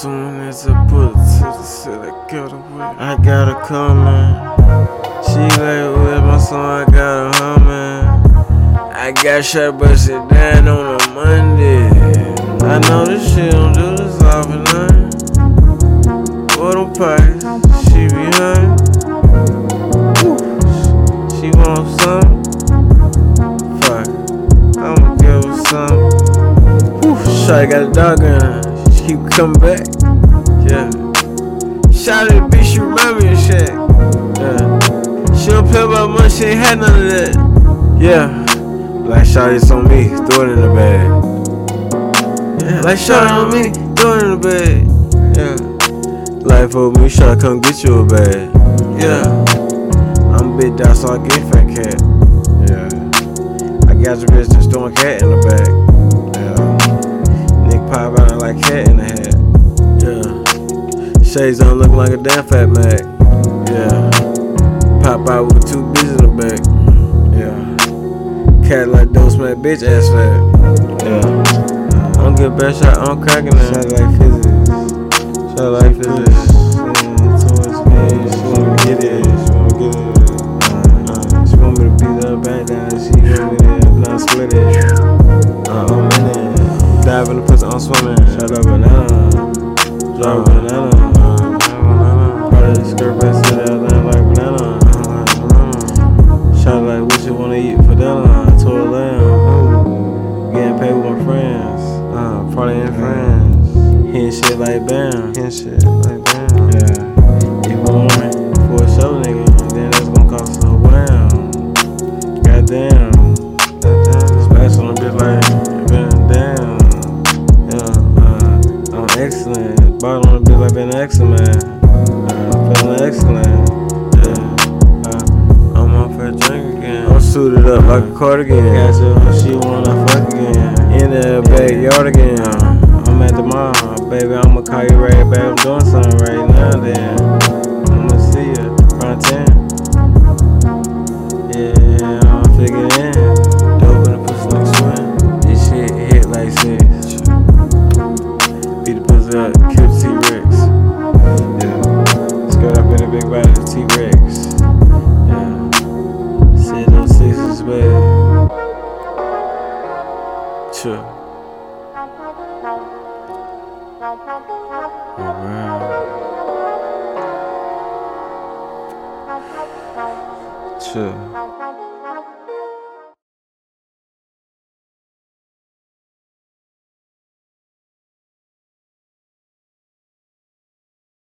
soon as I put it to the set, I got away. I got her coming. She like with my song, I got her humming. I got shot, but she died on a Monday. I know this shit don't do this off and on. For them pipes, she be hung. She want some. Fuck, I'ma give her some. Whew, Shawty got a dog in her. She keep coming back. Yeah. Shawty bitch, she remember and shit. Yeah. She don't play about money, she ain't had none of that. Yeah. Like Shawty, it's on me, throw it in the bag. Yeah. Like Shawty on me, throw it in the bag. Yeah. Life for me, Shawty come get you a bag. Yeah. I'm a big dog, so I get fat cat. Yeah. I got your bitch just throwing cat in the bag. Yeah. Nick pop out like cat in the head. Shades don't look like a damn fat Mac. Yeah. Pop out with two bitches in the back. Yeah. Cat like those smack bitch ass fat. Yeah. I don't get bad shot, I'm cracking that. Shot like physics. Shot like physics. Yeah, towards me. She want me to get it. She want me to get it. Uh, she want me to beat her back down. She want me to not split it. Uh, I'm in it. Dive in the pussy, I'm swimming. Shut up, banana. Drop Uh, banana. The skirt back to the other like banana. Shot like what you wanna eat for dinner. I told lamb. Getting paid with my friends. Uh, party and friends. Hitting shit like bam. And shit like that. Yeah. If you want me for a show, nigga, then that's gonna cost a wham. Goddamn. Special on a bitch like Van Damme. Yeah, uh, I'm excellent. Bought on a bitch like Van Excellent. Uh, feeling excellent. Yeah. Uh, I'm off that drink again. I'm suited up like a cardigan. got you, she wanna fuck again. In the backyard again. Uh, I'm at the mall, baby. I'ma call you right back. I'm doing something right now. Then I'ma see you around ten. Chill. Alright. Chill.